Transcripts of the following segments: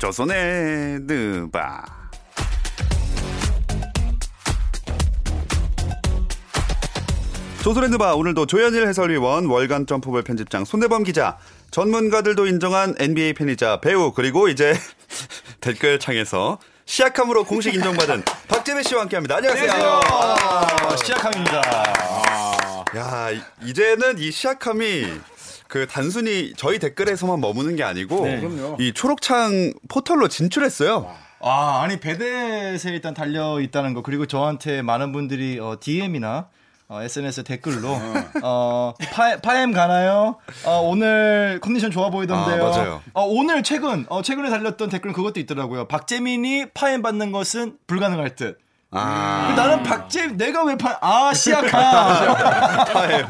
조선의 느바. 조선의 느바 오늘도 조현일 해설위원, 월간 점프볼 편집장 손대범 기자, 전문가들도 인정한 NBA 팬이자 배우 그리고 이제 댓글창에서 시약함으로 공식 인정받은 박재배 씨와 함께합니다. 안녕하세요. 아, 시작함입니다. 야 이제는 이 시약함이 그 단순히 저희 댓글에서만 머무는 게 아니고 그럼요. 이 초록창 포털로 진출했어요. 아, 아니 배댓에 일단 달려 있다는 거 그리고 저한테 많은 분들이 어, DM이나 어, SNS 댓글로 어, 파, 파엠 가나요? 어, 오늘 컨디션 좋아 보이던데요. 아, 맞아요. 어, 오늘 최근 어, 최근에 달렸던 댓글 은 그것도 있더라고요. 박재민이 파엠 받는 것은 불가능할 듯. 아, 나는 박재 내가 왜 파? 아. 파엠.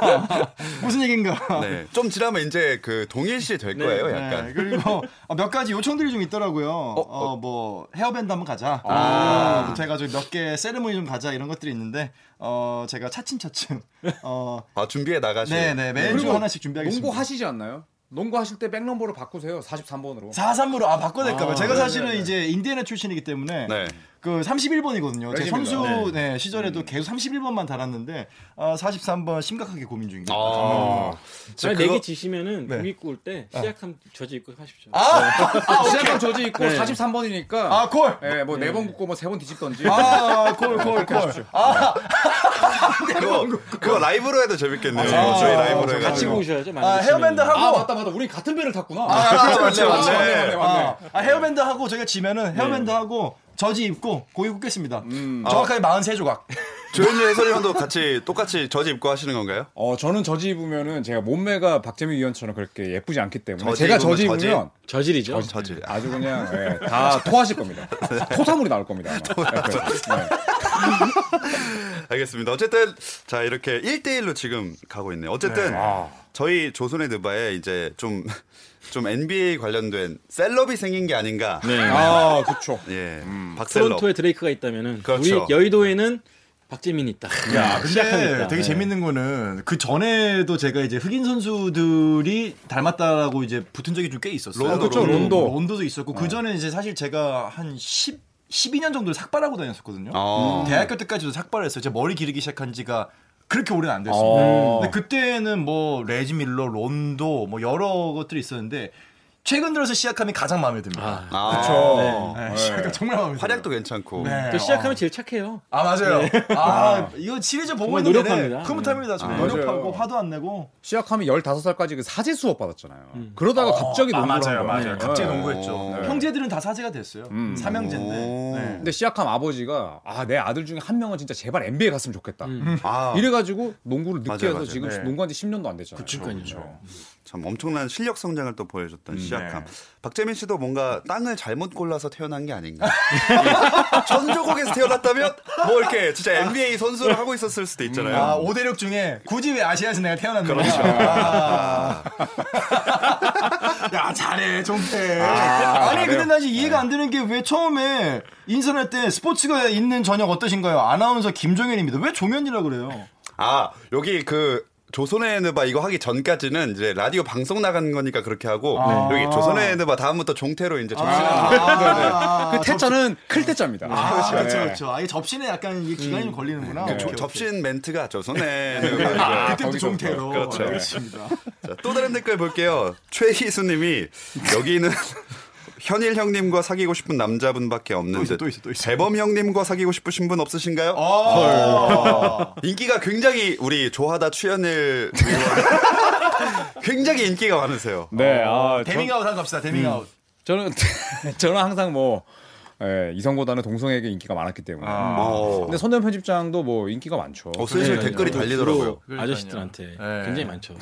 무슨 얘긴가? 네. 좀 지나면 이제 그 동일시 될 거예요, 약간. 네, 그리고 어, 몇 가지 요청들이 좀 있더라고요. 어, 뭐 헤어밴드 한번 가자. 아. 부터 해가지고 몇개 세레모니 좀 가자 이런 것들이 있는데 어 제가 차츰차츰 어 아, 준비해 나가시. 네네 매주 하나씩 준비하겠습니다. 농구 하시지 않나요? 농구 하실 때 백넘버로 바꾸세요. 43번으로. 4-3으로 아 바꿔낼까봐 아, 제가 네, 사실은 네, 네. 이제 인디애나 출신이기 때문에 네. 그 31번이거든요. 제. 선수 네, 시절에도 계속 31번만 달았는데 어, 43번 심각하게 고민 중입니다. 아. 자, 만약 그거- 네개 지시면은 네. 꿀때 시약함 저지 입고 하십시오. 아, 시작한 저지 있고 네. 43번이니까. 아 콜. 예, 뭐네번 붙고 뭐 세 번 뒤집던지. 아, 콜, 콜, 콜. 아, 그거, 그거 라이브로 해도 재밌겠네요. 아, 저희 라이브로 저 해가지고. 같이 보셔야죠. 아, 헤어밴드. 하고 아, 맞다, 맞다. 우리 같은 배를 탔구나. 아. 맞네, 맞네. 맞네, 맞네, 맞네. 아, 아, 헤어밴드 하고 저희가 지면은 헤어밴드 하고 저지 입고 고기 굽겠습니다. 음. 정확하게 43조각. 조현일 해설위원도 같이 똑같이 저지 입고 하시는 건가요? 어, 저는 저지 입으면 제가 몸매가 박재민 위원처럼 그렇게 예쁘지 않기 때문에 저지 제가 입으면 저지 저지? 입으면 저질이죠. 저지. 아주 그냥 예, 다 토하실 겁니다. 토사물이 나올 겁니다. 아마. 네. 알겠습니다. 어쨌든 자 이렇게 1대1로 지금 가고 있네요. 어쨌든 아. 저희 조선의 드바에 이제 좀 좀 NBA 관련된 셀럽이 생긴 게 아닌가. 네. 아, 그쵸. 예. 박셀럽. 토론토에 드레이크가 있다면은 그렇죠. 우리 여의도에는 박재민이 있다. 야, 시약함이 근데 있다. 되게 네. 재밌는 거는 그 전에도 제가 이제 흑인 선수들이 닮았다라고 이제 붙은 적이 좀 꽤 있었어요. 론도, 그쵸, 론도. 론도도 있었고 그 전에 이제 사실 제가 한 10, 12년 정도를 삭발하고 다녔었거든요. 어. 대학교 때까지도 삭발을 했어요. 제가 머리 기르기 시작한 지가 그렇게 오래는 안 됐습니다. 어. 근데 그때는 뭐 레지 밀러, 론도 뭐 여러 것들이 있었는데 최근 들어서 시약함이 가장 마음에 듭니다. 아, 아, 그쵸. 네, 네. 시약함 정말 마음에 들어요. 활약도 괜찮고. 네. 또 시작하면 제일 착해요. 아 맞아요. 아 이거 시리즈 보고 있는데 노력합니다. 흐뭇합니다. 정말 아, 노력하고. 화도 안 내고. 시작하면 15살까지 그 사제 수업 받았잖아요. 그러다가 갑자기 아, 농구를 맞아요. 맞아요. 갑자기 네. 농구했죠. 네. 형제들은 다 사제가 됐어요. 음. 삼형제인데. 오. 네. 근데 시작함 아버지가 아 내 아들 중에 한 명은 진짜 제발 NBA 갔으면 좋겠다. 아, 이래가지고 농구를 늦게 맞아요, 해서 맞아요. 지금 네. 농구한 지 10년도 안 됐잖아요. 그러니까요. 참 엄청난 실력 성장을 또 보여줬던 음, 시작함. 네. 박재민 씨도 뭔가 땅을 잘못 골라서 태어난 게 아닌가. 이 천조국에서 태어났다면 뭐 이렇게 진짜 NBA 선수를 하고 있었을 수도 있잖아요. 아, 5대륙 중에 굳이 왜 아시아에서 내가 태어났느냐. 그렇죠. 아. 야, 잘해, 종태. 아, 아, 니 근데 잘해요. 나 지금 이해가 안 되는 게 왜 처음에 인선할 때 스포츠가 있는 저녁 어떠신가요? 아나운서 김종현입니다. 왜 종현이라 그래요? 아 여기 그 조선의 느바 이거 하기 전까지는 이제 라디오 방송 나가는 거니까 그렇게 하고 아. 여기 조선의 느바 다음부터 종태로 이제 정신을 아, 그 태자는 클 태자입니다. 아, 그렇죠, 네. 그렇죠. 아, 이 접신에 약간 이게 기간이 좀 걸리는구나. 그 오케이, 조-. 접신 멘트가 조선의 아, 느바. 그때부터 거기서. 종태로. 그렇죠. 알겠습니다. 자, 또 다른 댓글 볼게요. 최희수님이 여기는 현일 형님과 사귀고 싶은 남자분밖에 없는 또 있어, 듯. 또 있어, 또 있어. 대범 형님과 사귀고 싶으신 분 없으신가요? 아. 인기가 굉장히 우리 조하다 조현일 위원 굉장히 인기가 많으세요. 네, 아, 저, 대밍아웃 한 갑시다, 대밍아웃. 저는 저는 항상 뭐 예, 이성보다는 동성에게 인기가 많았기 때문에. 어. 근데 손대범 편집장도 뭐 인기가 많죠. 어, 슬슬 네, 댓글이 네. 달리더라고요. 주로 아저씨들한테 네. 굉장히 많죠.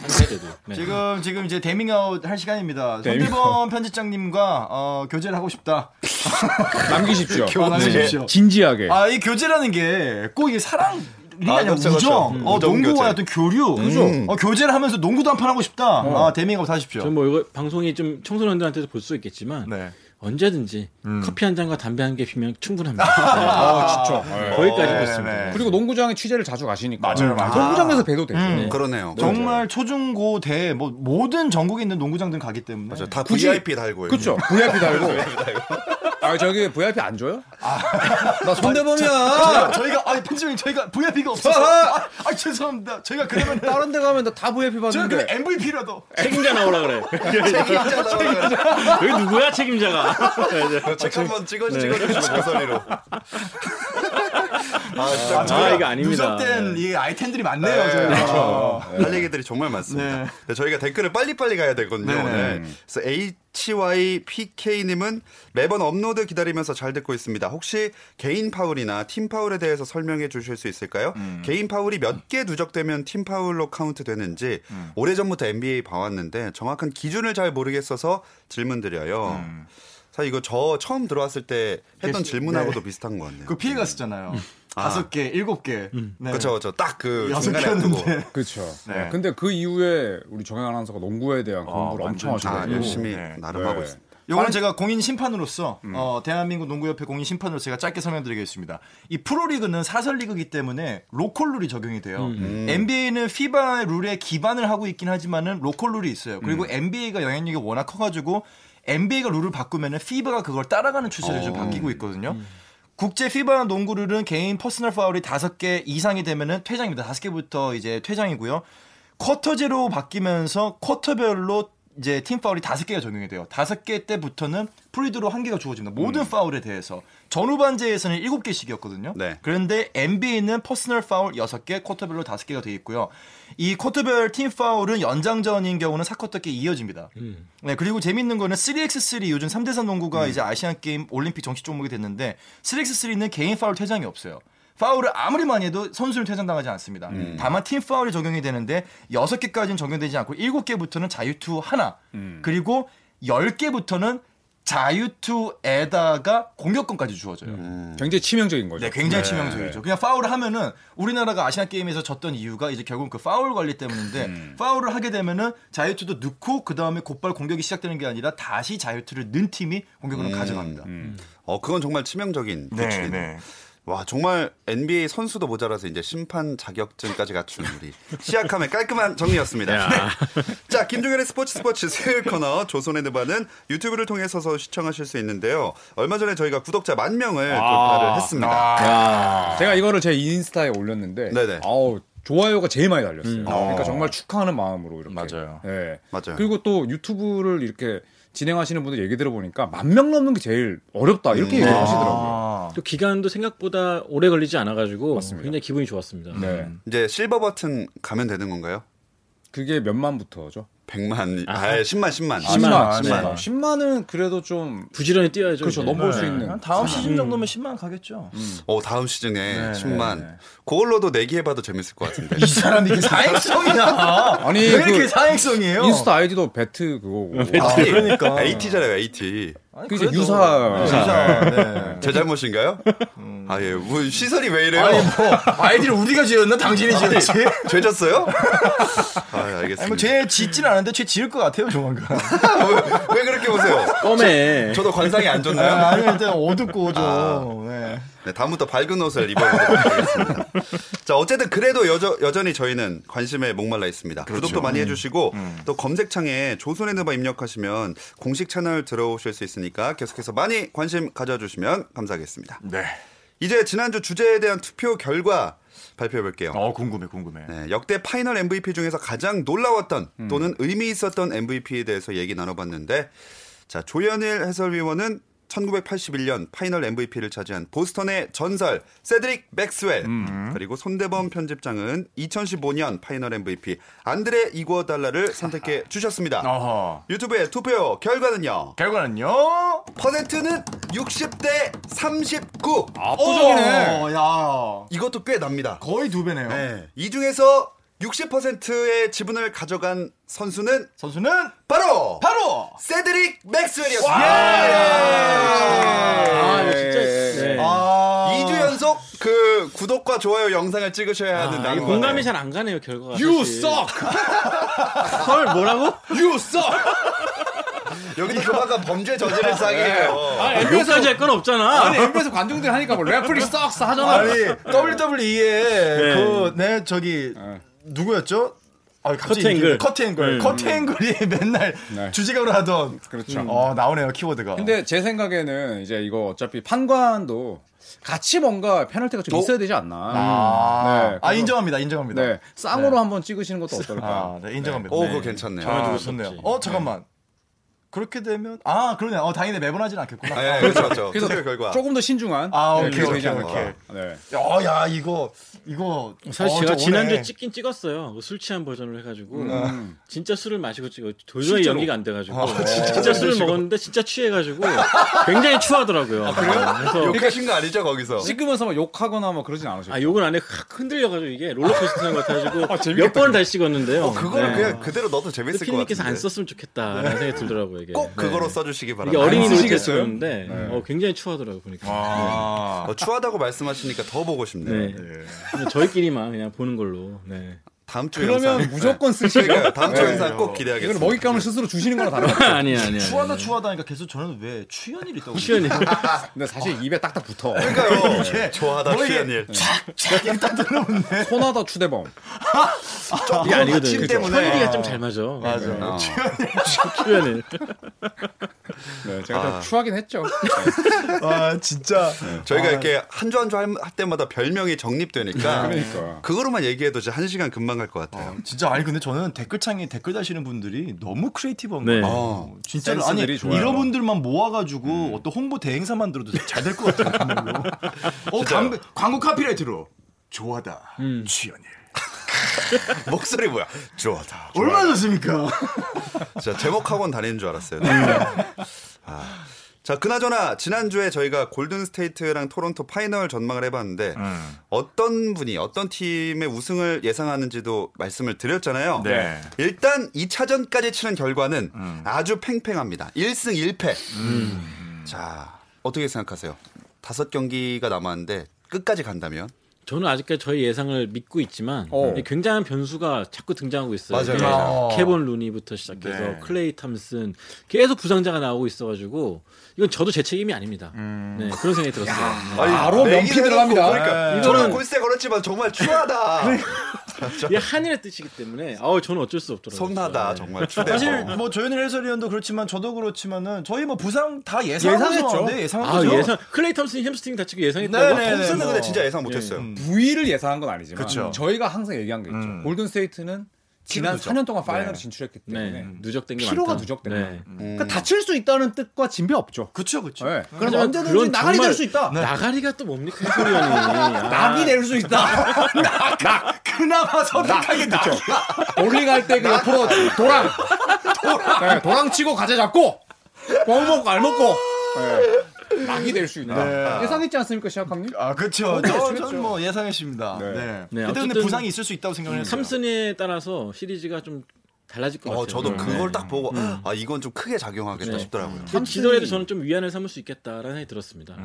네. 지금 지금 이제 대밍아웃 할 시간입니다. 손대범 편집장님과 어, 교제를 하고 싶다. 남기십시오. 아, 남기십시오. 진지하게. 아, 이 교제라는 게 꼭 이게 사랑 이 아, 아니라 그렇죠, 우정, 그렇죠. 어, 음, 농구와 교제. 어떤 교류, 음. 어, 교제를 하면서 농구도 한판 하고 싶다. 아, 데밍아웃 하십시오. 전뭐 이거 방송이 좀 청소년들한테도 볼 수 있겠지만 네. 언제든지 커피 한 잔과 담배 한 개 피면 충분합니다. 아, 진짜. 네. 네. 거기까지 네, 좋습니다. 네. 그리고 농구장에 취재를 자주 가시니까. 맞아요, 맞아요. 농구장에서 뵈도 되죠. 음. 그러네요. 정말 초중고 대 뭐 모든 전국에 있는 농구장들 가기 때문에 맞아요. 다 굳이- VIP 달고. 그렇죠. VIP 달고. 아 저기 VIP 안 줘요? 나 손대범이야. 아, 저희가 아니 편집님 저희가 VIP가 없어서 아, 아, 죄송합니다. 저희가 그러면 다른 데 가면 나 다 VIP 받는데. MVP라도 책임자 나오라 그래. 여기 누구야 책임자가? 책 한번 찍어 찍어주시고 모서리로. 아 진짜 아, 저희가 이거 아닙니다. 누적된 이 아이템들이 많네요. 네, 저희가. 그렇죠. 할 얘기들이 정말 많습니다. 네. 저희가 댓글을 빨리빨리 가야 되거든요. 네, 오늘. 그래서 HYPK님은 매번 업로드 기다리면서 잘 듣고 있습니다. 혹시 개인 파울이나 팀 파울에 대해서 설명해 주실 수 있을까요? 음. 개인 파울이 몇 개 누적되면 팀 파울로 카운트 되는지 음. 오래전부터 NBA 봐왔는데 정확한 기준을 잘 모르겠어서 질문 드려요. 음. 사실 이거 저 처음 들어왔을 때 했던 질문하고도 비슷한 것 같네요. 그 피해 갔었잖아요. 다섯 개, 일곱 개. 네. 그렇죠, 그렇죠. 딱그 여섯 중간에 두고. 개였는데. 그렇죠. 네. 근데 그 이후에 우리 정영 아나운서가 농구에 대한 공부를 엄청 완전 아, 하셔가지고. 열심히 네. 나름 네. 하고 있습니다. 요거는 제가 공인 심판으로서 어, 대한민국 농구협회 공인 심판으로 제가 짧게 설명드리겠습니다. 이 프로리그는 사설 리그이기 때문에 로컬 룰이 적용이 돼요. NBA는 FIBA 룰에 기반을 하고 있긴 하지만은 로컬 룰이 있어요. 그리고 NBA가 영향력이 워낙 커가지고 NBA가 룰을 바꾸면은 FIBA가 그걸 따라가는 추세를 좀 바뀌고 있거든요. 국제 FIBA 농구 룰은 개인 퍼스널 파울이 다섯 개 이상이 되면은 퇴장입니다. 다섯 개부터 이제 퇴장이고요. 쿼터제로 바뀌면서 쿼터별로 이제 팀 파울이 다섯 개가 적용이 돼요. 다섯 개 때부터는 프리스로 한 개가 주어집니다. 모든 파울에 대해서 전후반제에서는 일곱 개씩이었거든요. 네. 그런데 NBA는 퍼스널 파울 여섯 개, 쿼터별로 다섯 개가 돼 있고요. 이 쿼터별 팀 파울은 연장전인 경우는 4쿼터 게 이어집니다. 네, 그리고 재밌는 거는 3x3 요즘 3대3 농구가 이제 아시안 게임 올림픽 정식 종목이 됐는데 3x3는 개인 파울 퇴장이 없어요. 파울을 아무리 많이 해도 선수는 퇴장당하지 않습니다. 다만 팀 파울이 적용이 되는데 6개까지는 적용되지 않고 7개부터는 자유투 하나 그리고 10개부터는 자유투에다가 공격권까지 주어져요. 굉장히 치명적인 거죠. 네, 굉장히 치명적이죠. 그냥 파울을 하면은 우리나라가 아시안 게임에서 졌던 이유가 이제 결국 그 파울 관리 때문인데 파울을 하게 되면은 자유투도 넣고 그 다음에 곧바로 공격이 시작되는 게 아니라 다시 자유투를 넣은 팀이 공격을 가져갑니다. 어, 그건 정말 치명적인 규칙이네요. 와 정말 NBA 선수도 모자라서 이제 심판 자격증까지 갖춘 우리 시약함의 깔끔한 정리였습니다. 네. 자 김종현의 스포츠 스포츠 수요일 코너 조선의 느바는 유튜브를 통해서서 시청하실 수 있는데요. 얼마 전에 저희가 구독자 만 명을 돌파를 했습니다. 제가 이거를 제 인스타에 올렸는데 네네. 아우 좋아요가 제일 많이 달렸어요. 그러니까 정말 축하하는 마음으로 이렇게. 맞아요. 네. 맞아요. 그리고 또 유튜브를 이렇게 진행하시는 분들 얘기 들어보니까 만 명 넘는 게 제일 어렵다 이렇게 얘기를 하시더라고요. 아, 또 기간도 생각보다 오래 걸리지 않아가지고 맞습니다. 굉장히 기분이 좋았습니다. 네. 이제 실버 버튼 가면 되는 건가요? 그게 몇 만부터죠? 100만, 아, 아. 10만, 10만. 10만. 10만. 10만. 10만 은 그래도 좀 부지런히 뛰어야죠. 그렇죠. 넘볼 수 네. 있는. 한 다음 시즌 정도면 10만 가겠죠. 오, 다음 시즌에 네, 10만. 네, 네. 그걸로도 내기해봐도 재밌을 것 같은데. 이 사람이 이게 사행성이야. 아니, 왜 이렇게 그 사행성이에요? 인스타 아이디도 배트 그거고. 아, 그러니까. AT잖아요, AT. 그 이제 그래도- 유사. 네, 유사. 네. 제 잘못인가요? 아, 예. 뭐, 시설이 왜 이래요? 아니 뭐 아이디를 우리가 지었나 당신이 지었지? 죄 졌어요? 아, 알겠습니다. 아니 뭐 죄 짓지는 않은데 죄 지을 것 같아요 조만간. 왜, 왜 그렇게 보세요? 껌에 저 도 관상이 안 좋나요? 아, 아니 일단 어둡고 좀. 네. 네, 다음부터 밝은 옷을 입어보도록 하겠습니다. 자, 어쨌든 그래도 여저, 여전히 저희는 관심에 목말라 있습니다. 구독도 많이 해주시고 또 검색창에 조선의 느바 입력하시면 공식 채널 들어오실 수 있으니까 계속해서 많이 관심 가져주시면 감사하겠습니다. 네. 이제 지난주 주제에 대한 투표 결과 발표해 볼게요. 어 궁금해 궁금해. 네, 역대 파이널 MVP 중에서 가장 놀라웠던 또는 의미 있었던 MVP에 대해서 얘기 나눠봤는데 자 조현일 해설위원은 1981년 파이널 MVP를 차지한 보스턴의 전설 세드릭 맥스웰 그리고 손대범 편집장은 2015년 파이널 MVP 안드레 이구어달라를 선택해 주셨습니다. 어허. 유튜브의 투표 결과는요. 결과는요. 퍼센트는 60대 39. 압도적이네. 어, 야. 이것도 꽤 납니다. 거의 두 배네요. 네. 이 중에서 60%의 지분을 가져간 선수는 선수는 바로 바로 세드릭 맥스웰이었습니다. 아 구독과 좋아요 영상을 찍으셔야 하는 아. 이게 공감이 잘 안 가네요 결과가. You suck. 헐 뭐라고? You suck. 여기도 조만간 범죄 저지를 상이에요. 욕까지 할건 없잖아. 아니 NBA에서 관중들이 하니까 뭐 referee sucks 하잖아. 아니 WWE에 네. 그 네 저기 네. 누구였죠? 아, 갑자기 커트 앵글. 이름이 커트 앵글. 네. 커트 앵글이 맨날 네. 주제가로 하던. 그렇죠. 어 나오네요 키워드가. 근데 제 생각에는 이제 이거 어차피 판관도 같이 뭔가 페널티가 좀 있어야 되지 않나. 아, 네, 아 인정합니다, 인정합니다. 네, 쌍으로 한번 찍으시는 것도 어떨까. 아, 네, 인정합니다. 오, 네. 그거 괜찮네요. 아, 정해주고 좋네요. 어 잠깐만. 그렇게 되면 아 그러네. 어 다행이네 매번 하진 않겠구나. 네, 그렇죠, 그렇죠. 그래서 투표 결과. 조금 더 신중한. 아, 네, 오케이, 그게 오케이, 되지 않을까. 오케이. 네. 어, 야 이거 이거 사실 어, 제가 저 지난주에 오네. 찍긴 찍었어요. 그술 취한 버전을 해가지고 음. 진짜 술을 마시고 찍어 도저히 실제로? 연기가 안 돼가지고 아, 진짜, 술을 먹었는데 진짜 취해가지고 굉장히 추하더라고요. 그래서 욕하신 거 아니죠, 거기서? 찍으면서 막 욕하거나 뭐 그러진 않으셨죠. 아 욕은 안에 확 흔들려가지고 이게 롤러코스터 타는 것 같아가지고 재밌겠다, 몇 번을 다시 찍었는데요. 어, 그거를 네. 그냥 그대로 넣어도 재밌을 것 피디님께서 안 같은데. 썼으면 좋겠다라는 생각이 들더라고요. 이게 꼭 그거로 네. 써주시기 이게 바랍니다. 어린이 안 쓰시겠어요? 놀이터였는데 어, 굉장히 추하더라고요 보니까. 아. 어, 추하다고 말씀하시니까 더 보고 싶네요. 네. 그냥 저희끼리만 그냥 보는 걸로. 네. 다음 주 그러면 영상. 무조건 쓰시고. 그러니까 다음 주 네. 영상 꼭 이거는 기대하겠습니다. 먹잇감을 스스로 주시는 거랑 다른 거 아니 아니 아니. 추하다 추하다니까 계속 저는 왜 추연일이 떠오르 추연이. 근데 사실 입에 딱딱 붙어. 그러니까요. 좋아하다 뭐 이게- 추연일. 딱 들어오네. 손하다 추대범. 이게 아니거든. 침 그죠? 때문에. 현일이가 좀 잘 맞아. 맞아. 어. 추연일. 네, 제가 아. 좀 추하긴 했죠. 아 진짜. 저희가 아, 이렇게 한 주 한 주 할 때마다 별명이 정립되니까 그러니까. 그거로만 얘기해도 진짜 한 시간 금방 갈것 같아요. 진짜 아니 근데 저는 댓글창에 댓글 다시는 분들이 너무 creative한 네. 거예요. 어. 진짜 로 아니 좋아요. 이런 분들만 모아가지고 어떤 홍보 대행사 만 들어도 잘 될 것 같아요. 어 광고, 광고 카피라이터로 추하다 조현일. 목소리 뭐야? 추하다. 얼마나 좋습니까? 진짜 제목학원 다니는 줄 알았어요. 네. 아. 자, 그나저나 지난주에 저희가 골든 스테이트랑 토론토 파이널 전망을 해봤는데 음. 어떤 분이 어떤 팀의 우승을 예상하는지도 말씀을 드렸잖아요. 네. 일단 2차전까지 치는 결과는 음. 아주 팽팽합니다. 1승 1패. 자, 어떻게 생각하세요? 다섯 경기가 남았는데 끝까지 간다면? 저는 아직까지 저희 예상을 믿고 있지만 어. 굉장한 변수가 자꾸 등장하고 있어요. 맞아요, 맞아요. 케본 루니부터 시작해서 네. 클레이 탐슨 계속 부상자가 나오고 있어가지고 이건 저도 제 책임이 아닙니다. 네, 그런 생각이 들었어요. 네. 바로 면피 들어갑니다. 그러니까 네. 저는 이거는- 골스에 걸었지만 정말 추하다. 이게 하늘의 뜻이기 때문에 아우 저는 어쩔 수 없더라고요. 손나다 네. 정말 추해. 사실 뭐 조현일 해설위원도 그렇지만 저도 그렇지만은 저희 뭐 부상 다 예상했죠. 있었는데 예상한 아 거죠. 예상 클레이 탐슨이 햄스트링 다치고 예상했다고. 네, 네, 네. 톰슨은 근데 뭐. 진짜 예상 못했어요. 음. 부위를 예상한 건 아니지만 그쵸. 저희가 항상 얘기한 게 있죠. 음. 골든 스테이트는 지난 누적. 4년 동안 파이널에 네. 진출했기 네, 때문에 누적된 게 피로가. 누적된 네. 거예요. 그러니까 다칠 수 있다는 뜻과 진배 없죠. 그쵸 그쵸. 네. 그럼 하지만 언제든지 나가리 될 수 있다. 나가리가 또 뭡니까 해설위원이. 아. 나가리 될 수 있다. 그나마 선택하게 나. 볼링할 때 그 옆으로 도랑. 네, 도랑 치고 가재 잡고 뻥 먹고 알 먹고 네. 낙이 될 수 있다. 네. 예상했지 않습니까, 시작함님? 아 그렇죠. 저. 저는 뭐 예상했습니다. 네. 네. 네. 네, 그때 근데 어쨌든 부상이 있을 수 있다고 생각을 했어요. 탐슨에 따라서 시리즈가 좀 달라질 것 같아요. 어, 저도 네. 그걸 딱 보고 아 이건 좀 크게 작용하겠다 네. 싶더라고요. 탐 지더라도 저는 좀 위안을 삼을 수 있겠다라는 생각이 들었습니다.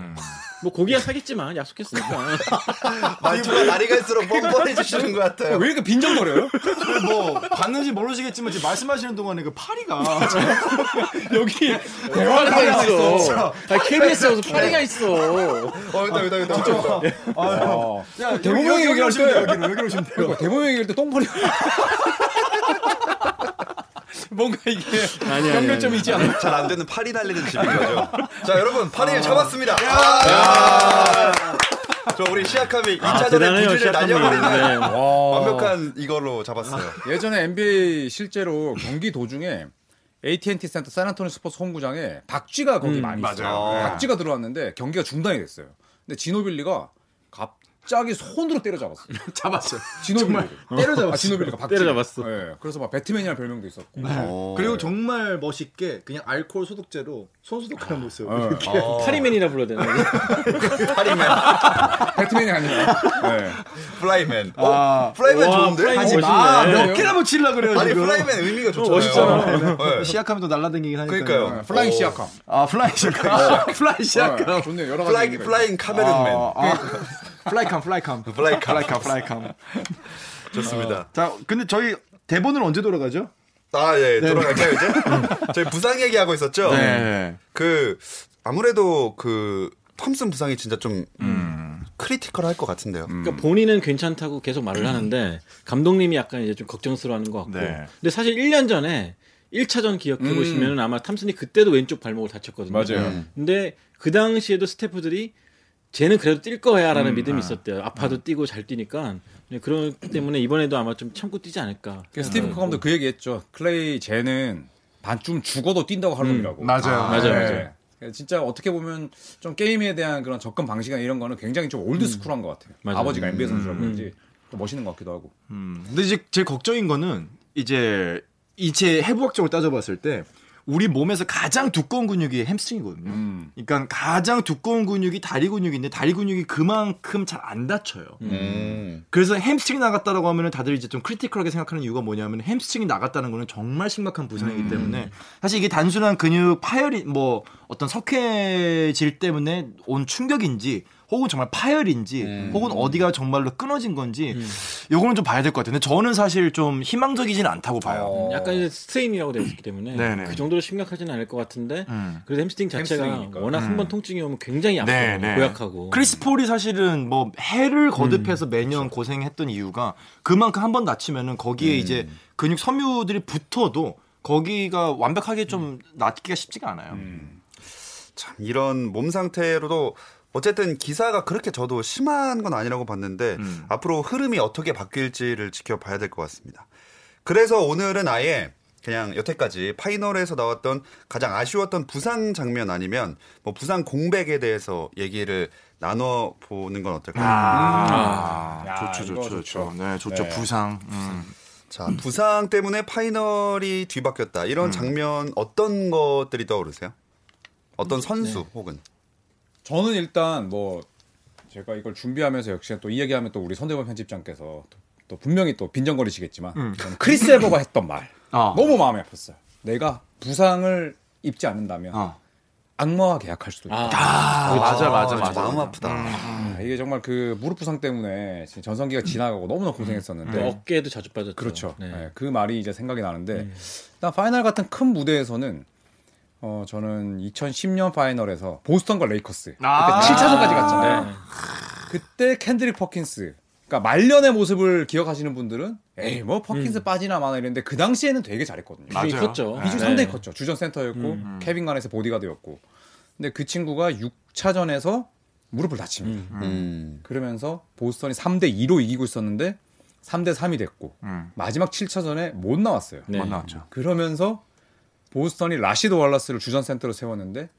뭐 고기야 사겠지만 약속했으니까. 말투가 날이 갈수록 뻔뻔해지시는 것 같아요. 왜 이렇게 빈정거려요? 뭐 봤는지 모르시겠지만 지금 말씀하시는 동안에 그 파리가 여기 파리가 있어. 아, KBS에 무슨 파리가 있어. 어, 여기다, 여기다, 여기다. 진짜. 어. 야 대범형이 여기 얘기할 오시면 때 돼요. 여기로 여기로 오시면 돼요. 그러니까 대범형이 얘기할 때 똥파리 뭔가 이게 아니, 연결점이 있지 않아요? 잘안 되는 팔이 달리는 집인 거죠. 자, 여러분, 팔이를 잡았습니다. 아! 저 우리 시아카미 2차전에 대단해요, 부지를. 날려버리는 네. 완벽한 이걸로 잡았어요. 예전에 NBA 실제로 경기 도중에 AT&T 센터 샌안토니 스포츠 홈구장에 박쥐가 거기 많이 있어요. 맞아요. 네. 박쥐가 들어왔는데 경기가 중단이 됐어요. 근데 지노빌리가 갑자기 손으로 때려잡았어. 잡았어요. 지노빌리 때려잡았어. 아, 지노빌리가 박쥐. 때려잡았어. 예. 그래서 막 배트맨이라는 별명도 있었고. 어. 그리고 정말 멋있게 그냥 알코올 소독제로 손 소독하는 모습. 어. 이렇게. 파리맨이라 불러야 되나? 파리맨, 배트맨이 아니라. 예. flyman. 아. 어, flyman 와, 좋은데? flyman 하지. 마. 네. 몇 개나 붙이려 그래요 아니, 지금. flyman 의미가 좋잖아요. 멋있잖아. 네. 시아캄은 또 날라다니긴 하니까. 그러니까요. 예. flying 시아캄. 아 fly 시아캄. fly 어, 시아캄. 좋네요. 여러 가지. flying, flying 카메룬맨. 플라이캄 플라이캄. 플라이캄. 플라이캄 플라이캄. 좋습니다. 자 근데 저희 대본은 언제 돌아가죠? 아, 예, 돌아갈까요, 이제? 저희 부상 얘기하고 있었죠? 네. 그, 아무래도 그, 톰슨 부상이 진짜 좀, critical 할 것 같은데요. 그러니까 본인은 괜찮다고 계속 말을 하는데 감독님이 약간 이제 좀 걱정스러워 하는 것 같고. 네. 근데 사실 1년 전에 1차전 기억해 보시면은 아마 탐슨이 그때도 왼쪽 발목을 다쳤거든요. 맞아요. 근데 그 당시에도 스태프들이 쟤는 그래도 뛸 거야라는 믿음이 있었대요. 아파도 뛰고 잘 뛰니까 네, 그렇기 때문에 이번에도 아마 좀 참고 뛰지 않을까. 그 스티븐 커 감독 그 얘기했죠. 클레이 쟤는 반쯤 죽어도 뛴다고 할 놈이라고. 맞아요. 맞아요, 네. 맞아요. 진짜 어떻게 보면 좀 게임에 대한 그런 접근 방식이나 이런 거는 굉장히 좀 old school한 것 같아요. 맞아요. 아버지가 NBA 선수라 그런지 또 멋있는 것 같기도 하고. 음. 근데 이제 제일 걱정인 거는 이제 이제 해부학적으로 따져봤을 때 우리 몸에서 가장 두꺼운 근육이 햄스트링이거든요. 음. 그러니까 가장 두꺼운 근육이 다리 근육인데 다리 근육이 그만큼 잘 안 다쳐요. 음. 그래서 햄스트링 나갔다라고 하면은 다들 이제 좀 critical하게 생각하는 이유가 뭐냐면 햄스트링이 나갔다는 거는 정말 심각한 부상이기 때문에 사실 이게 단순한 근육 파열이 뭐 어떤 석회질 때문에 온 충격인지 혹은 정말 파열인지 혹은 어디가 정말로 끊어진 건지 요거는 좀 봐야 될 것 같은데 저는 사실 좀 희망적이지는 않다고 봐요. 어. 약간 이제 strain이라고 되어 있기 때문에 네네. 그 정도로 심각하지는 않을 것 같은데 음. 그래도 햄스트링 자체가 햄스트링이니까. 워낙 한 번 통증이 오면 굉장히 아프고 네, 네. 고약하고 크리스 폴이 사실은 뭐 해를 거듭해서 매년 고생했던 이유가 그만큼 한 번 다치면은 거기에 이제 근육 섬유들이 붙어도 거기가 완벽하게 좀 낫기가 쉽지가 않아요. 참, 이런 몸 상태로도 어쨌든 기사가 그렇게 저도 심한 건 아니라고 봤는데 음. 앞으로 흐름이 어떻게 바뀔지를 지켜봐야 될 것 같습니다. 그래서 오늘은 아예 그냥 여태까지 파이널에서 나왔던 가장 아쉬웠던 부상 장면 아니면 뭐 부상 공백에 대해서 얘기를 나눠 보는 건 어떨까요? 아, 야, 좋죠, 좋죠, 좋죠. 네, 좋죠. 네. 부상. 음. 자, 부상 때문에 파이널이 뒤바뀌었다. 이런 장면 어떤 것들이 떠오르세요? 어떤 선수 혹은 저는 일단 뭐 제가 이걸 준비하면서 역시 또 이 얘기하면 또 우리 손대범 편집장께서 또, 또 분명히 또 빈정거리시겠지만 저는 크리스 에버가 했던 말 어. 너무 마음에 아팠어요. 내가 부상을 입지 않는다면 어. 악마와 계약할 수도 있다. 아, 아, 맞아, 맞아, 아, 맞아. 마음 아프다. 아, 이게 정말 그 무릎 부상 때문에 지금 전성기가 지나가고 너무나 고생했었는데 또 어깨에도 자주 빠졌죠. 그렇죠. 네. 네, 그 말이 이제 생각이 나는데 일단 파이널 같은 큰 무대에서는 어 저는 2010년 파이널에서 보스턴과 레이커스 아. 그때 7차전까지 갔잖아요. 네. 그때 켄드릭 퍼킨스 그러니까 말년의 모습을 기억하시는 분들은 에이 뭐 퍼킨스 빠지나 마나 이랬는데 그 당시에는 되게 잘했거든요. 맞아요. 컸죠. 비중 네. 상당히 컸죠. 주전 센터였고 케빈 가넷의 보디가드였고. 근데 그 친구가 6차전에서 무릎을 다칩니다. 음. 그러면서 보스턴이 3대 2로 이기고 있었는데 3대 3이 됐고 음. 마지막 7차전에 못 나왔어요. 네. 못 나왔죠. 그러면서 보스턴이 라시드 월라스를 주전 센터로 세웠는데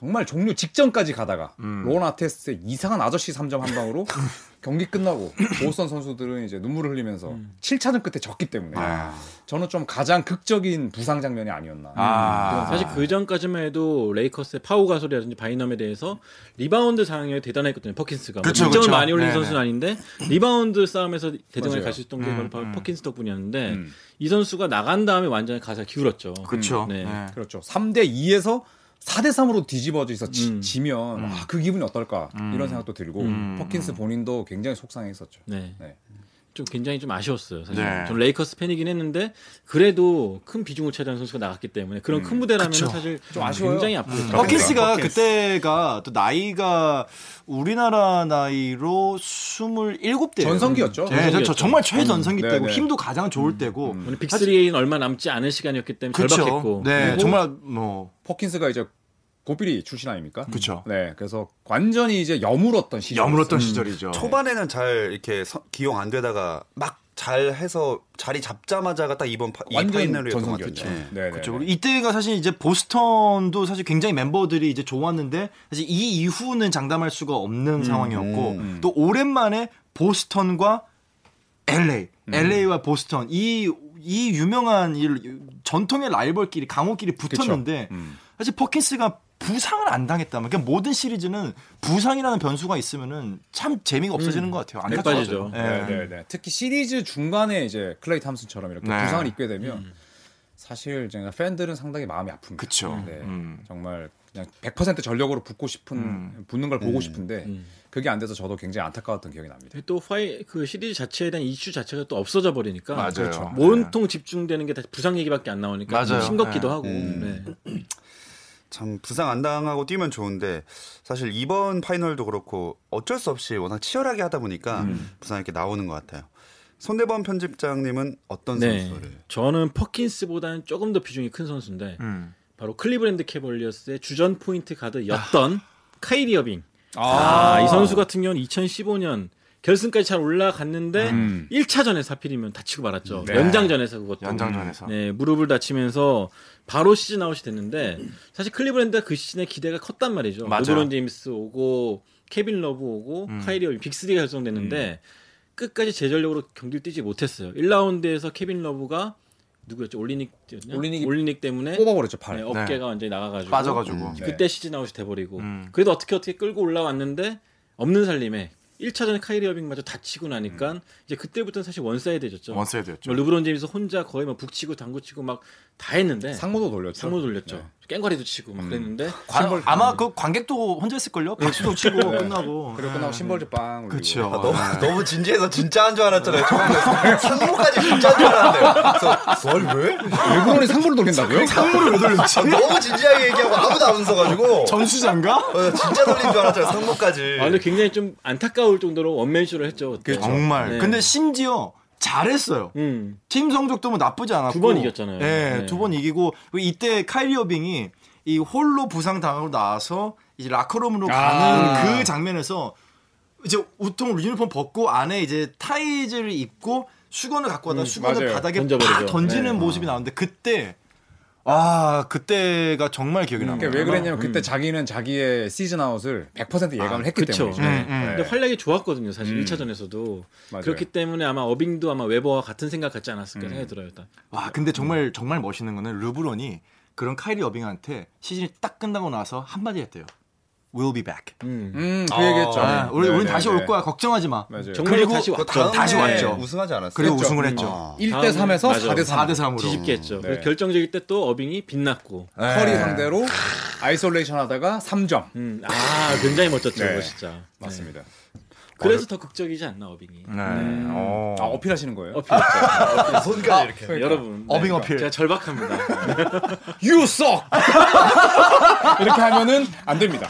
정말 종료 직전까지 가다가 음. 론 아테스트 이상한 아저씨 3점 한 방으로 경기 끝나고 보스턴 선수들은 이제 눈물을 흘리면서 음. 7차전 끝에 졌기 때문에 저는 좀 가장 극적인 부상 장면이 아니었나. 아. 사실 그 전까지만 해도 레이커스의 파우 가솔이라든지 바이넘에 대해서 리바운드 상황이 대단했거든요. 퍼킨스가 그쵸, 뭐 득점을 그쵸. 많이 올린 네네. 선수는 아닌데 리바운드 싸움에서 대등하게. 갈 수 있던 게 음, 바로 음. 퍼킨스 덕분이었는데 음. 이 선수가 나간 다음에 완전히 가세 기울었죠. 그렇죠. 네. 네. 그렇죠. 3대 2에서 4대 3으로 뒤집어져서 지, 음. 지면 아, 그 기분이 어떨까 음. 이런 생각도 들고 음. 퍼킨스 본인도 굉장히 속상했었죠. 네. 네. 좀 굉장히 좀 아쉬웠어요. 사실. 네. 전 레이커스 팬이긴 했는데 그래도 큰 비중을 차지하는 선수가 나갔기 때문에 그런 큰 무대라면 그쵸. 사실 좀 아쉬워요. 굉장히 아프겠죠. 퍼킨스가 퍼킨스. 그때가 또 나이가 우리나라 나이로 27대. 전성기였죠. 네, 저, 저 전성기였죠. 정말 최전성기 음, 때고 네네. 힘도 가장 좋을 때고. 오늘 빅3에는 얼마 남지 않은 시간이었기 때문에 그렇죠. 절박했고 네, 정말 뭐 퍼킨스가 이제 고삐리 출신 아닙니까? 그쵸. 네, 그래서 완전히 이제 여물었던 시절. 여물었던 시절이죠. 초반에는 잘 이렇게 서- 기용 안 되다가 막 잘해서 자리 잡자마자가 딱 이번 파, 완전 전성기였죠. 같아요. 네, 네. 그렇죠. 이때가 사실 이제 보스턴도 사실 굉장히 멤버들이 이제 좋았는데 사실 이 이후는 장담할 수가 없는 상황이었고 음. 또 오랜만에 보스턴과 LA, LA와 보스턴 이 이 유명한 이 전통의 라이벌끼리 강호끼리 붙었는데 음. 사실 퍼킨스가 부상을 안 당했다면 그러니까 모든 시리즈는 부상이라는 변수가 있으면은 참 재미가 없어지는 것 같아요. 맥 빠지죠. 예. 네, 네, 네. 특히 시리즈 중간에 이제 클레이 탐슨처럼 이렇게 네. 부상을 입게 되면 사실 제가 팬들은 상당히 마음이 아픕니다. 그쵸. 네, 음. 정말 그냥 100% 전력으로 붙고 싶은 음. 붙는 걸 보고 싶은데 음. 그게 안 돼서 저도 굉장히 안타까웠던 기억이 납니다. 또 파이 그 시리즈 자체에 대한 이슈 자체가 또 없어져 버리니까 맞아요. 그렇죠. 네. 온통 집중되는 게 다 부상 얘기밖에 안 나오니까 맞아요. 좀 싱겁기도 네. 하고. 음. 네. 참 부상 안 당하고 뛰면 좋은데 사실 이번 파이널도 그렇고 어쩔 수 없이 워낙 치열하게 하다 보니까 음. 부상 이렇게 나오는 것 같아요. 손대범 편집장님은 어떤 네. 선수를? 저는 퍼킨스보다는 조금 더 비중이 큰 선수인데 음. 바로 클리브랜드 캐벌리어스의 주전 포인트 가드였던 카이리 어빙. 아, 아, 이 선수 같은 경우는 2015년 결승까지 잘 올라갔는데 음. 1차전에서 하필이면 다치고 말았죠. 네. 연장전에서 그것도. 연장전에서. 네, 무릎을 다치면서 바로 시즌 아웃이 됐는데 사실 클리브랜드가 그 시즌에 기대가 컸단 말이죠. 맞아요. 르브론 제임스 오고 케빈 러브 오고 음. 카이리 어빙 빅3가 결성됐는데 끝까지 제전력으로 경기를 뛰지 못했어요. 1라운드에서 케빈 러브가 누구였죠? 올리닉이었냐? 올리닉이 올리닉 때문에 뽑아버렸죠 팔. 네, 어깨가 완전히 나가가지고 빠져가지고. 음. 네. 그때 시즌 아웃이 돼버리고 음. 그래도 어떻게 어떻게 끌고 올라왔는데 없는 살림에 1차전에 카이리 어빙마저 다치고 나니까 이제 그때부터는 사실 원사이드졌죠. 원사이드였죠. 뭐 르브론 제임스 혼자 거의 막 북치고 장구치고 막 다 했는데 상모도 돌렸죠. 상모 돌렸죠. 네. 깽거리도 치고 막 그랬는데 관- 아마 그 관객도 혼자 했을걸요? 박수도 치고 끝나고. 그리고 끝나고 심벌즈 빵. 그렇죠. 아, 너무 너무 진지해서 진짜 한 줄 알았잖아요. 처음에 상무까지 진짜 한 줄 알았는데요. 그래서 뭘 왜? 르브론이 상무를 돌린다고요? 상무를 왜 돌렸지? 아, 너무 진지하게 얘기하고 아무도 안 웃어가지고 전수장가? 어, 진짜 돌린 줄 알았잖아요. 상무까지. 아 근데 굉장히 좀 안타까울 정도로 원맨쇼를 했죠. 그때. 정말. 네. 근데 심지어 잘했어요. 음. 팀 성적도 뭐 나쁘지 않았고 두 번 이겼잖아요. 네, 네. 두 번 이기고 이때 카이리 어빙이 이 홀로 부상 당하고 나서 이제 라커룸으로 아. 가는 그 장면에서 이제 웃통 유니폼 벗고 안에 이제 타이즈를 입고 수건을 갖고 와다 음, 수건을 맞아요. 바닥에 던져버리죠. 팍 던지는 네. 모습이 나오는데 그때 아 그때가 정말 기억이 납니다. 그러니까 왜 그랬냐면 그때 자기는 자기의 시즌 아웃을 100% 예감을 했기 그쵸. 네. 음, 음. 근데 활약이 좋았거든요. 사실 음. 1차전에서도. 맞아요. 그렇기 때문에 아마 어빙도 아마 웨버와 같은 생각 같지 않았을까 음. 생각이 들어요. 일단. 와 근데 정말 정말 멋있는 거는 르브론이 그런 카이리 어빙한테 시즌이 딱 끝나고 나서 한마디 했대요. We'll be back. 음. 음, 그 아, 얘기했죠. 아, 우리 네, 우리 네, 다시 네. 올 거야. 걱정하지 마. 맞아요. 그리고 다시 그 왔죠. 다시 왔죠. 우승하지 않았어요? 그리고 그랬죠. 우승을 했죠. 아. 1대 3에서 맞아요. 4대 3. 4대 3으로. 뒤집게 했죠. 네. 결정적일 때 또 어빙이 빛났고. 커리 네. 상대로 isolation 하다가 3점. 음, 아 굉장히 멋졌죠. 네. 그거 진짜. 네. 맞습니다. 그래서 더 극적이지 않나 어빙이. 네. 어. 아, 어필하시는 거예요? 어필했죠. 손까지 이렇게. 그러니까. 여러분. 어빙 네. 어필. 제가 절박합니다. You suck! 이렇게 하면은 안 됩니다.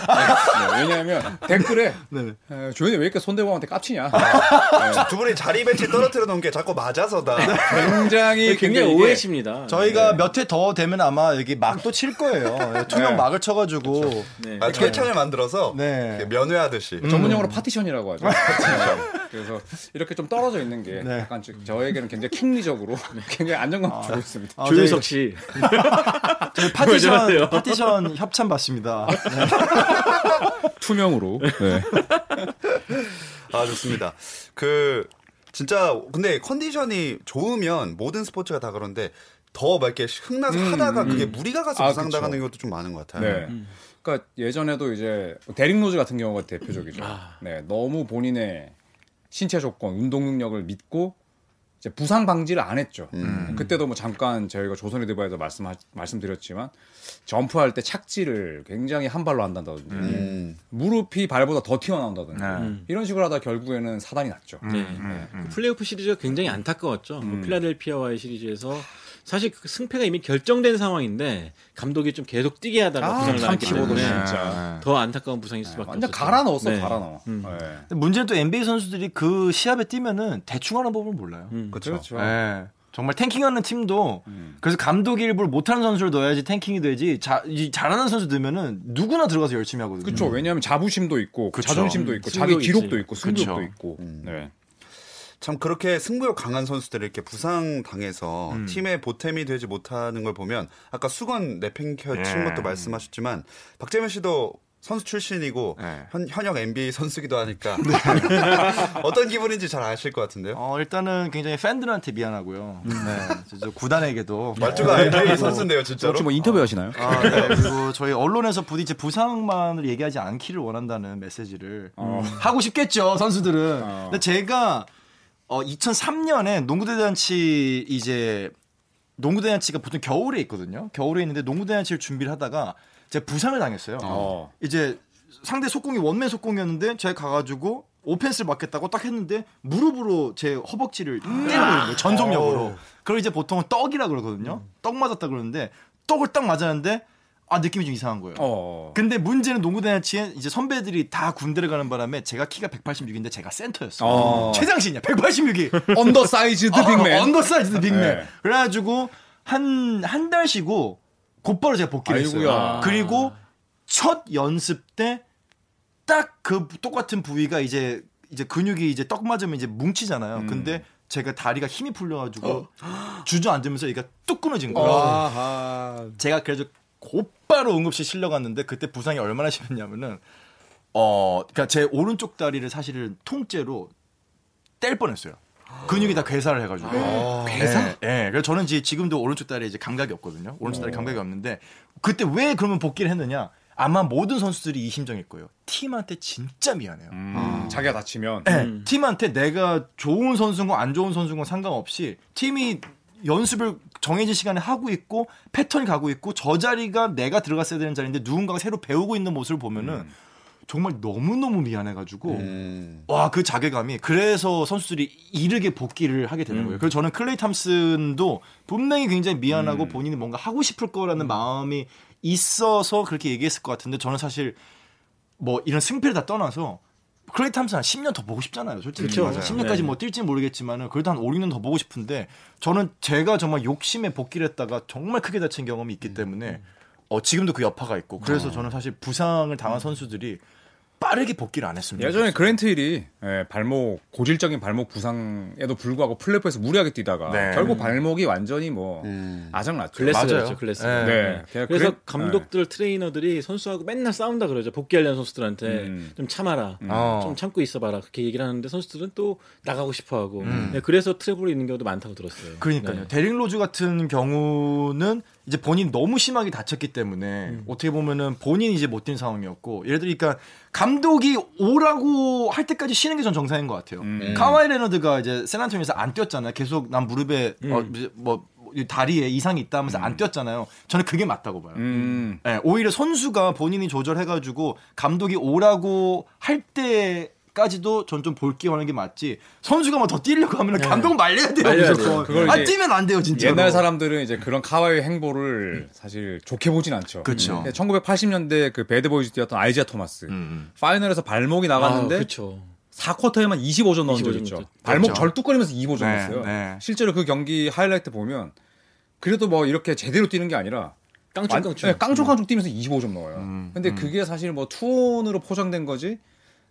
네, 왜냐하면 댓글에 네. 에, 조현이 왜 이렇게 손대범한테 깝치냐. 두 분이 자리 배치 떨어뜨려 놓은 게 자꾸 맞아서다. 굉장히 굉장히 오해십니다. 저희가 몇 회 더 되면 아마 여기 막도 칠 거예요. 투명 네. 막을 쳐가지고. 네. 아, 철창을 만들어서 네. 면회하듯이. 전문용어로 파티션이라고 하죠. 네. 그래서 이렇게 좀 떨어져 있는 게 네. 약간 저- 저에게는 굉장히 심리적으로 굉장히 안정감 주고 있습니다. 아, 조윤석 씨. 저희 파티션? 파티션 협찬 받습니다. 투명으로. 네. 아 좋습니다. 그 진짜 근데 컨디션이 좋으면 모든 스포츠가 다 그런데 더 막 이렇게 흥나서 하다가 그게 무리가 가서 아, 부상당하는 그쵸. 것도 좀 많은 것 같아요. 네. 그러니까 예전에도 이제 데릭 로즈 같은 경우가 대표적이죠. 아. 네, 너무 본인의 신체 조건, 운동 능력을 믿고 이제 부상 방지를 안 했죠. 음. 그때도 뭐 잠깐 저희가 조선의 느바에서 말씀 말씀드렸지만 점프할 때 착지를 굉장히 한 발로 한다든지 음. 무릎이 발보다 더 튀어나온다든지 네. 이런 식으로 하다 결국에는 사단이 났죠. 네. 그 플레이오프 시리즈가 굉장히 안타까웠죠. 음. 그 필라델피아와의 시리즈에서 사실 그 승패가 이미 결정된 상황인데 감독이 좀 계속 뛰게 하다가 아, 부상을 참 당했기 때문에 진짜. 더 안타까운 부상일 수밖에 완전 없었죠. 갈아 넣었어, 네. 갈아 넣어. 음. 네. 문제는 또 NBA 선수들이 그 시합에 뛰면은 대충 하는 법을 몰라요. 음. 그렇죠. 네. 정말 탱킹하는 팀도 음. 그래서 감독이 일부러 못하는 선수를 넣어야지 탱킹이 되지 자, 이 잘하는 선수 넣으면은 누구나 들어가서 열심히 하거든요. 그렇죠. 왜냐하면 자부심도 있고 그쵸. 자존심도 있고 승부욕 자기 기록도 있지. 있고 승부욕도 그쵸. 있고. 음. 네. 참 그렇게 승부욕 강한 선수들이 이렇게 부상 당해서 음. 팀의 보탬이 되지 못하는 걸 보면 아까 수건 내팽겨 친 예. 것도 말씀하셨지만 박재민 씨도 선수 출신이고 네. 현, 현역 NBA 선수기도 하니까 어떤 기분인지 잘 아실 것 같은데요. 어, 일단은 굉장히 팬들한테 미안하고요. 네. 저 구단에게도 말투가 NBA 선수인데요, 진짜로. 혹시 뭐 인터뷰 하시나요? 아, 네. 그리고 저희 언론에서 부디 이제 부상만을 얘기하지 않기를 원한다는 메시지를 어. 하고 싶겠죠 선수들은. 어. 근데 제가 어, 2003년에 농구대잔치 이제 농구대잔치가 보통 겨울에 있거든요. 겨울에 있는데 농구대잔치를 준비를 하다가 제가 부상을 당했어요. 어. 이제 상대 속공이 one man 속공이었는데 제가 가가지고 오펜스를 맞겠다고 딱 했는데 무릎으로 제 허벅지를 때리는 거예요. 전속력으로. 그걸 이제 보통은 떡이라 그러거든요. 떡 맞았다 그러는데 떡을 딱 맞았는데 아 느낌이 좀 이상한 거예요. 어. 근데 문제는 농구 대잔치에 이제 선배들이 다 군대를 가는 바람에 제가 키가 186인데 제가 센터였어요. 어. 최장신이야. 186이. undersized big man. undersized big man. 네. 그래가지고 한 한 달 쉬고 곧바로 제가 복귀를 했어요. 아이고야. 그리고 첫 연습 때 딱 그 똑같은 부위가 이제 이제 근육이 이제 떡 맞으면 이제 뭉치잖아요. 근데 제가 다리가 힘이 풀려가지고 주저앉으면서 얘가 뚝 끊어진 거예요. 아하. 제가 그래서 곧바로 응급실 실려갔는데 그때 부상이 얼마나 심했냐면은 어 그러니까 제 오른쪽 다리를 사실은 통째로 뗄 뻔했어요. 근육이 다 괴사를 해가지고. 괴사? 예. 예. 그래서 저는 이제 지금도 오른쪽 다리에 이제 감각이 없거든요. 오른쪽 다리 감각이 없는데 그때 왜 그러면 복귀를 했느냐? 아마 모든 선수들이 이 심정일 거예요. 팀한테 진짜 미안해요. 음, 자기가 다치면 네, 팀한테 내가 좋은 선수인 건안 좋은 선수인 건 상관없이 팀이 연습을 정해진 시간에 하고 있고 패턴이 가고 있고 저 자리가 내가 들어갔어야 되는 자리인데 누군가가 새로 배우고 있는 모습을 보면은 정말 너무너무 미안해가지고 음. 와그 자괴감이 그래서 선수들이 이르게 복귀를 하게 되는 거예요. 그래서 저는 클레이 탐슨도 분명히 굉장히 미안하고 본인이 뭔가 하고 싶을 거라는 마음이 있어서 그렇게 얘기했을 것 같은데 저는 사실 뭐 이런 승패를 다 떠나서 클레이 탐슨 한 10년 더 보고 싶잖아요. 솔직히 그쵸. 맞아요. 10년까지 네. 뭐 뛸지 모르겠지만은 그래도 한 5, 6년 더 보고 싶은데 저는 제가 정말 욕심에 복귀를 했다가 정말 크게 다친 경험이 있기 때문에 어, 지금도 그 여파가 있고 그래서 저는 사실 부상을 당한 선수들이 빠르게 복귀를 안 했습니다. 예전에 그랜트 힐이 예, 발목 고질적인 발목 부상에도 불구하고 플레이오프에서 무리하게 뛰다가 네. 결국 발목이 완전히 뭐 음. 아작났죠. 있죠, 글래스. 네. 네. 그냥 그래서 그래- 감독들 트레이너들이 선수하고 맨날 싸운다 그러죠. 복귀하려는 선수들한테 음. 좀 참아라, 어. 좀 참고 있어봐라 그렇게 얘기를 하는데 선수들은 또 나가고 싶어하고 음. 네, 그래서 트러블이 있는 경우도 많다고 들었어요. 그러니까요. 네. 데릭 로즈 같은 경우는 이제 본인 너무 심하게 다쳤기 때문에 어떻게 보면은 본인이 이제 못 뛴 상황이었고 예를 들니까 감독이 오라고 할 때까지 쉬는 게 전 정상인 것 같아요. 음. 카와이 레너드가 이제 샌안토니오에서 안 뛰었잖아요. 계속 난 무릎에 어, 이제 뭐이 다리에 이상이 있다 하면서 안 뛰었잖아요. 저는 그게 맞다고 봐요. 음. 예, 오히려 선수가 본인이 조절해가지고 감독이 오라고 할 때 까지도 전 좀 볼게 하는 게 맞지. 선수가 뭐더 뛰려고 하면 은 감독 말려야 돼요. 말려야 무조건. 돼요. 그걸 아 뛰면 안 돼요 진짜. 옛날 사람들은 이제 그런 카와이 행보를 사실 좋게 보진 않죠. 그쵸. 1980년대 그 배드보이즈 뛰었던 아이재아 토마스 음. 파이널에서 발목이 아, 나갔는데 그렇죠. 4쿼터에만 25점 넣은 적 25점 있죠. 발목 그렇죠. 절뚝거리면서 25점 네, 넣었어요. 네. 실제로 그 경기 하이라이트 보면 그래도 뭐 이렇게 제대로 뛰는 게 아니라. 완- 네, 깡총깡총 뛰면서 25점 넣어요. 음, 근데 음. 그게 사실 뭐 투혼으로 포장된 거지.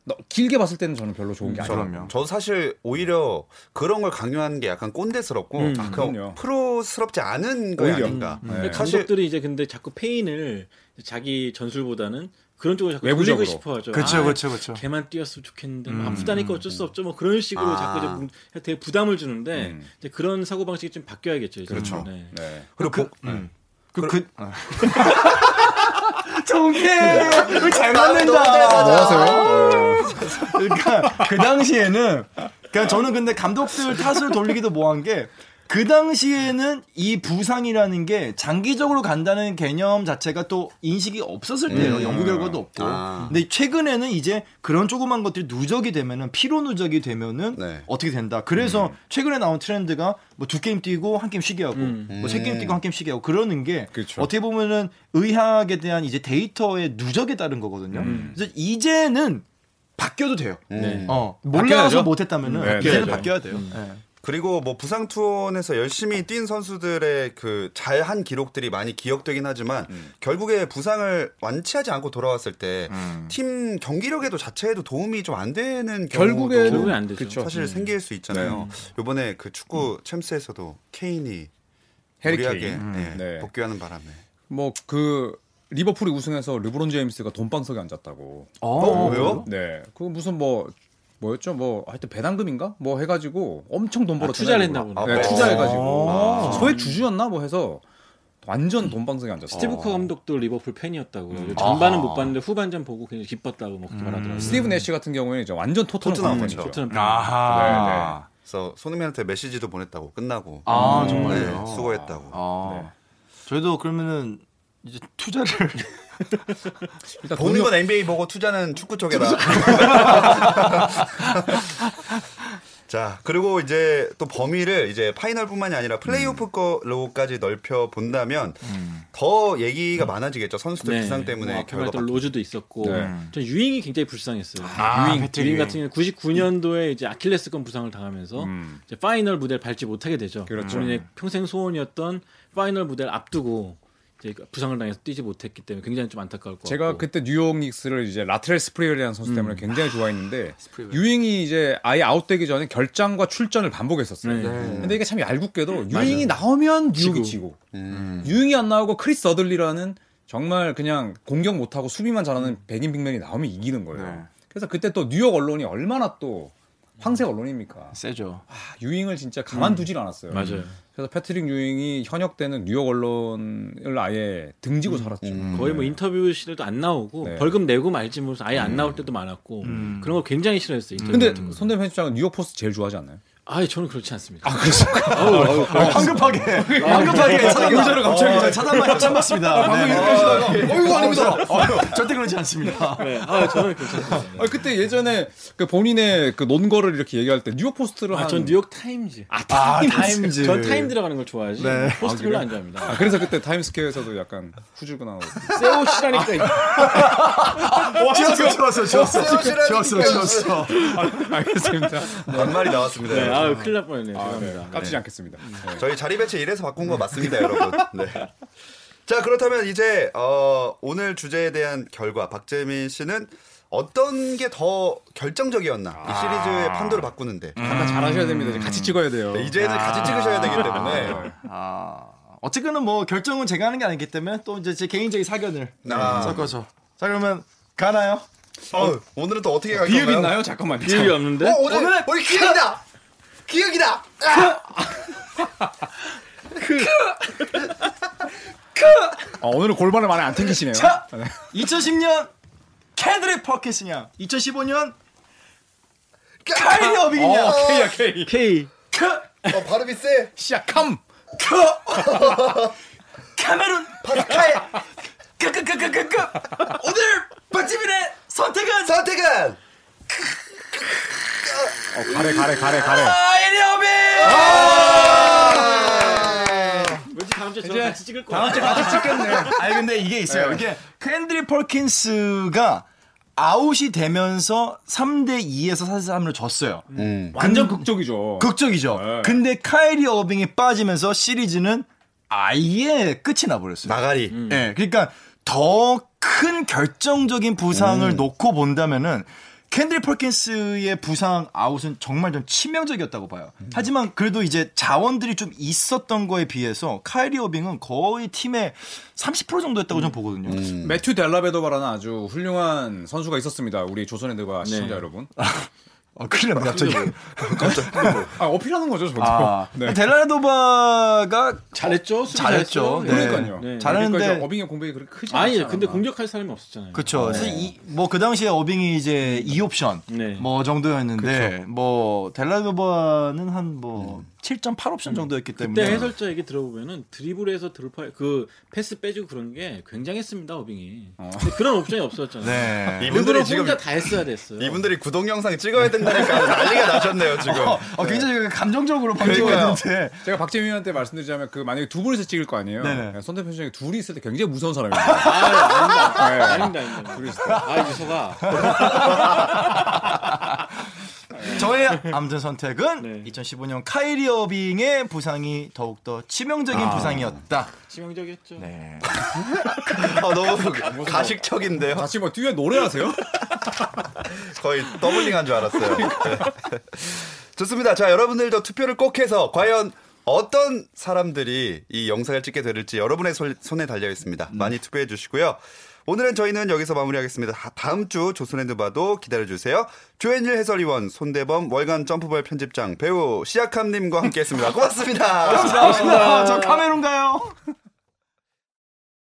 너- 길게 봤을 때는 저는 별로 좋은 게 아니에요. 그럼요. 저도 사실 오히려 그런 걸 강요하는 게 약간 꼰대스럽고 음, 아, 그럼요. 프로스럽지 않은 거 오히려. 아닌가. 네. 근데 사실- 감독들이 이제 근데 자꾸 페인을 자기 전술보다는 그런 쪽으로 자꾸 외부적으로. 돌리고 싶어하죠. 그렇죠, 아, 그렇죠, 그렇죠. 걔만 뛰었으면 좋겠는데 음. 뭐 아프다니까 어쩔 수 없죠. 뭐 그런 식으로 아. 자꾸 이제 문- 되게 부담을 주는데 음. 이제 그런 사고 방식이 좀 바뀌어야겠죠. 이제. 그렇죠. 네. 네. 그리고 그, 복- 음. 그, 그, 정태 잘 맞는다. 뭐 하세요? 그러니까 그 당시에는 그러니까 저는 근데 감독들 탓을 돌리기도 뭐한 게 그 당시에는 이 부상이라는 게 장기적으로 간다는 개념 자체가 또 인식이 없었을 때예요. 음. 연구 결과도 없고. 아. 근데 최근에는 이제 그런 조그만 것들이 누적이 되면은 피로 누적이 되면은 네. 어떻게 된다. 그래서 최근에 나온 트렌드가 뭐 두 게임 뛰고 한 게임 쉬게 하고 음. 뭐세 게임 뛰고 한 게임 쉬게 하고 그러는 게 그렇죠. 어떻게 보면은 의학에 대한 이제 데이터의 누적에 따른 거거든요. 음. 그래서 이제는 바뀌어도 돼요. 네. 어. 몰라서 못했다면은 네, 이제는 네. 바뀌어야 돼요. 음. 네. 그리고 뭐 부상 투혼에서 열심히 뛴 선수들의 그 잘한 기록들이 많이 기억되긴 하지만 음. 결국에 부상을 완치하지 않고 돌아왔을 때팀 경기력에도 자체에도 도움이 좀 안 되는 경우도 결국에는 안 되죠. 사실 생길 수 있잖아요. 이번에 그 축구 챔스에서도 케인이 해리 무리하게 케인. 예, 네. 복귀하는 바람에 뭐그 리버풀이 우승해서 르브론 제임스가 돈방석에 앉았다고. 어, 왜요? 네. 그 무슨 뭐 뭐였죠? 뭐 하여튼 배당금인가? 뭐 해가지고 엄청 돈 벌었잖아요. 투자를 했나 네, 보네. 투자해가지고 아. 소액 주주였나 뭐 해서 완전 돈방석에 앉았어. 스티브 커 감독도 리버풀 팬이었다고요. 전반은 못 봤는데 후반전 보고 그냥 기뻤다고 뭐 그렇게 말하더라고요. 스티브 내시 같은 경우에는 이제 완전 토트넘 팬이죠. 토트넘 팬. 아하. 그래서 손흥민한테 메시지도 보냈다고 끝나고 아, 네, 정말요? 수고했다고. 아. 네. 저희도 그러면은 이제 투자를 일단 보는 건 NBA 보고 투자는 축구 쪽에다. 자, 그리고 이제 또 범위를 이제 파이널뿐만이 아니라 플레이오프 걸로까지 넓혀 본다면 더 얘기가 많아지겠죠. 선수들 부상 때문에 뭐 결과 결과 로즈도 있었고 네. 전 유잉이 굉장히 불쌍했어요. 아, 유잉, 유잉. 같은 경우는 99년도에 이제 아킬레스건 부상을 당하면서 음. 이제 파이널 무대를 밟지 못하게 되죠. 그렇죠. 본인의 평생 소원이었던 파이널 무대를 앞두고 이제 부상을 당해서 뛰지 못했기 때문에 굉장히 좀 안타까울 것 제가 같고. 그때 뉴욕 닉스를 이제 라트렐 스프리웰이라는 선수 때문에 음. 굉장히 좋아했는데 스프리웰. 유잉이 이제 아예 아웃되기 전에 결장과 출전을 반복했었어요. 네. 근데 이게 참 얄궂게도 유잉이 나오면 뉴욕이 지고 유잉이 안 나오고 크리스 더들리라는 정말 그냥 공격 못하고 수비만 잘하는 백인 빅맨이 나오면 이기는 거예요. 네. 그래서 그때 또 뉴욕 언론이 얼마나 또 황색 언론입니까? 세죠. 아, 유잉을 진짜 가만두질 않았어요. 맞아요. 그래서 패트릭 유잉이 현역 때는 뉴욕 언론을 아예 등지고 살았죠. 거의 뭐 인터뷰실에도 안 나오고 네. 벌금 내고 말지 모르서 아예 안 나올 때도 많았고 그런 걸 굉장히 싫어했어요. 인터뷰 근데. 손대현 편집장은 뉴욕 포스트 제일 좋아하지 않나요? 아, 저는 그렇지 않습니다. 황급하게 황급하게 차단 의자를 갑자기 차단만 협찬받습니다. 방금 이렇게 하시다가 어이구 아닙니다. 절대 그렇지 않습니다. 네, 아, 저는 괜찮습니다. 아 그때 예전에 그 본인의 그 논거를 이렇게 얘기할 때 뉴욕 포스트를 아, 한전 뉴욕 타임즈. 아 타임즈. 전 타임 들어가는 걸 좋아하지. 네. 포스트 별로 안 좋아합니다. 아, 그래서 그때 타임스퀘어에서도 약간 후줄근하고 새 옷이라니까. 좋았어 좋았어 좋았어 좋았어 좋았어. 알겠습니다. 반말이 나왔습니다. 네. 아유, 큰일 날 뻔했네요. 아, 네. 죄송합니다. 깝치지 않겠습니다. 네. 저희 자리 배치 이래서 바꾼 거 맞습니다, 여러분. 네. 자, 그렇다면 이제 어, 오늘 주제에 대한 결과 박재민 씨는 어떤 게 더 결정적이었나? 이 시리즈의 판도를 바꾸는데. 약간 잘하셔야 됩니다. 이제 같이 찍어야 돼요. 네, 이제는 같이 찍으셔야 되기 때문에. 아 어쨌거나 뭐 결정은 제가 하는 게 아니기 때문에 또 이제 제 개인적인 사견을 아. 섞어서 자 그러면 가나요? 어, 오늘은 또 어떻게 갈 비읍 건가요? 있나요? 잠깐만요. 비율이 없는데? 어, 오늘 오늘 우리 기억이다. 기억이다. 어, 오늘은 골반을 많이 안 튕기시네요. 자! 네. 2010년 캔드릭 퍼킨스냐? 2015년 카이리 어빙이냐? 어, K야 K. K. 크! 어, 발음이 세. 시작함. 크! 카메룬 파스칼. 크크크크크크 오늘 박지민의 선택은 선택은 어, 가래 가래 가래 가래. 왠지 다음 주에 저랑 같이 찍을 거야. 다음 주에 같이 찍겠네. 아니 근데 이게 있어요. 이게 켄드릭 퍼킨스가 아웃이 되면서 3대 2에서 4대 3을 졌어요. 완전 극적이죠. 극적이죠. 네. 근데 카이리 어빙이 빠지면서 시리즈는 아예 끝이 나버렸어요. 나가리. 예, 그러니까 더 큰 결정적인 부상을 놓고 본다면은 켄드릭 퍼킨스의 부상 아웃은 정말 좀 치명적이었다고 봐요. 하지만 그래도 이제 자원들이 좀 있었던 거에 비해서 카이리 어빙은 거의 팀의 30% 정도였다고 저는 보거든요. 매튜 델라베도바라는 아주 훌륭한 선수가 있었습니다. 우리 조선애들과 시청자 네. 여러분. 아, 큰일 났네, 갑자기. 아, 어필하는 거죠, 저도. 아, 네. 델라도바가 잘했죠. 수비 잘했죠. 네. 그러니까요. 네. 잘하는데- 그러니까 어빙의 공백이 그렇게 크지 아니, 않잖아. 근데 공격할 사람이 없었잖아요. 그렇죠. 그래서 이, 뭐그 당시에 어빙이 이제 2옵션 네. 뭐 정도였는데 뭐 델라도바는 한 뭐7.8 옵션 정도였기 때문에 그때 해설자 얘기 들어보면은 드리블에서 드롭 그 패스 빼주고 그런 게 굉장했습니다 어빙이. 근데 그런 옵션이 없었잖아요. 네. 이분들이 지금 혼자 다 했어야 됐어요. 이분들이 구독 영상 찍어야 된다니까 난리가 나셨네요 지금. 어, 굉장히 감정적으로 그러니까요. 방송했는데 제가 박재민한테 말씀드리자면 그 만약에 두 분이서 찍을 거 아니에요. 네네. 손대 편집장이 둘이 있을 때 굉장히 무서운 사람이에요. 아, 아닙니다. 네. 아닙니다. 아닙니다. 둘이 있을 때. 아, 유서가. 저의 암튼 선택은 네. 2015년 카이리 어빙의 부상이 더욱더 치명적인 부상이었다. 치명적이었죠. 네. 아, 너무 가식적인데요. 같이 뭐 뒤에 노래하세요? 거의 더블링한 줄 알았어요. 네. 좋습니다. 자, 여러분들도 투표를 꼭 해서 과연 어떤 사람들이 이 영상을 찍게 될지 여러분의 손- 손에 달려 있습니다. 많이 투표해 주시고요. 오늘은 저희는 여기서 마무리하겠습니다. 다- 다음 주 조선핸드바도 기다려 주세요. 조현일 해설위원, 손대범, 월간 점프볼 편집장, 배우 시아캄님과 함께했습니다. 고맙습니다. 아, 저 카메룬 가요.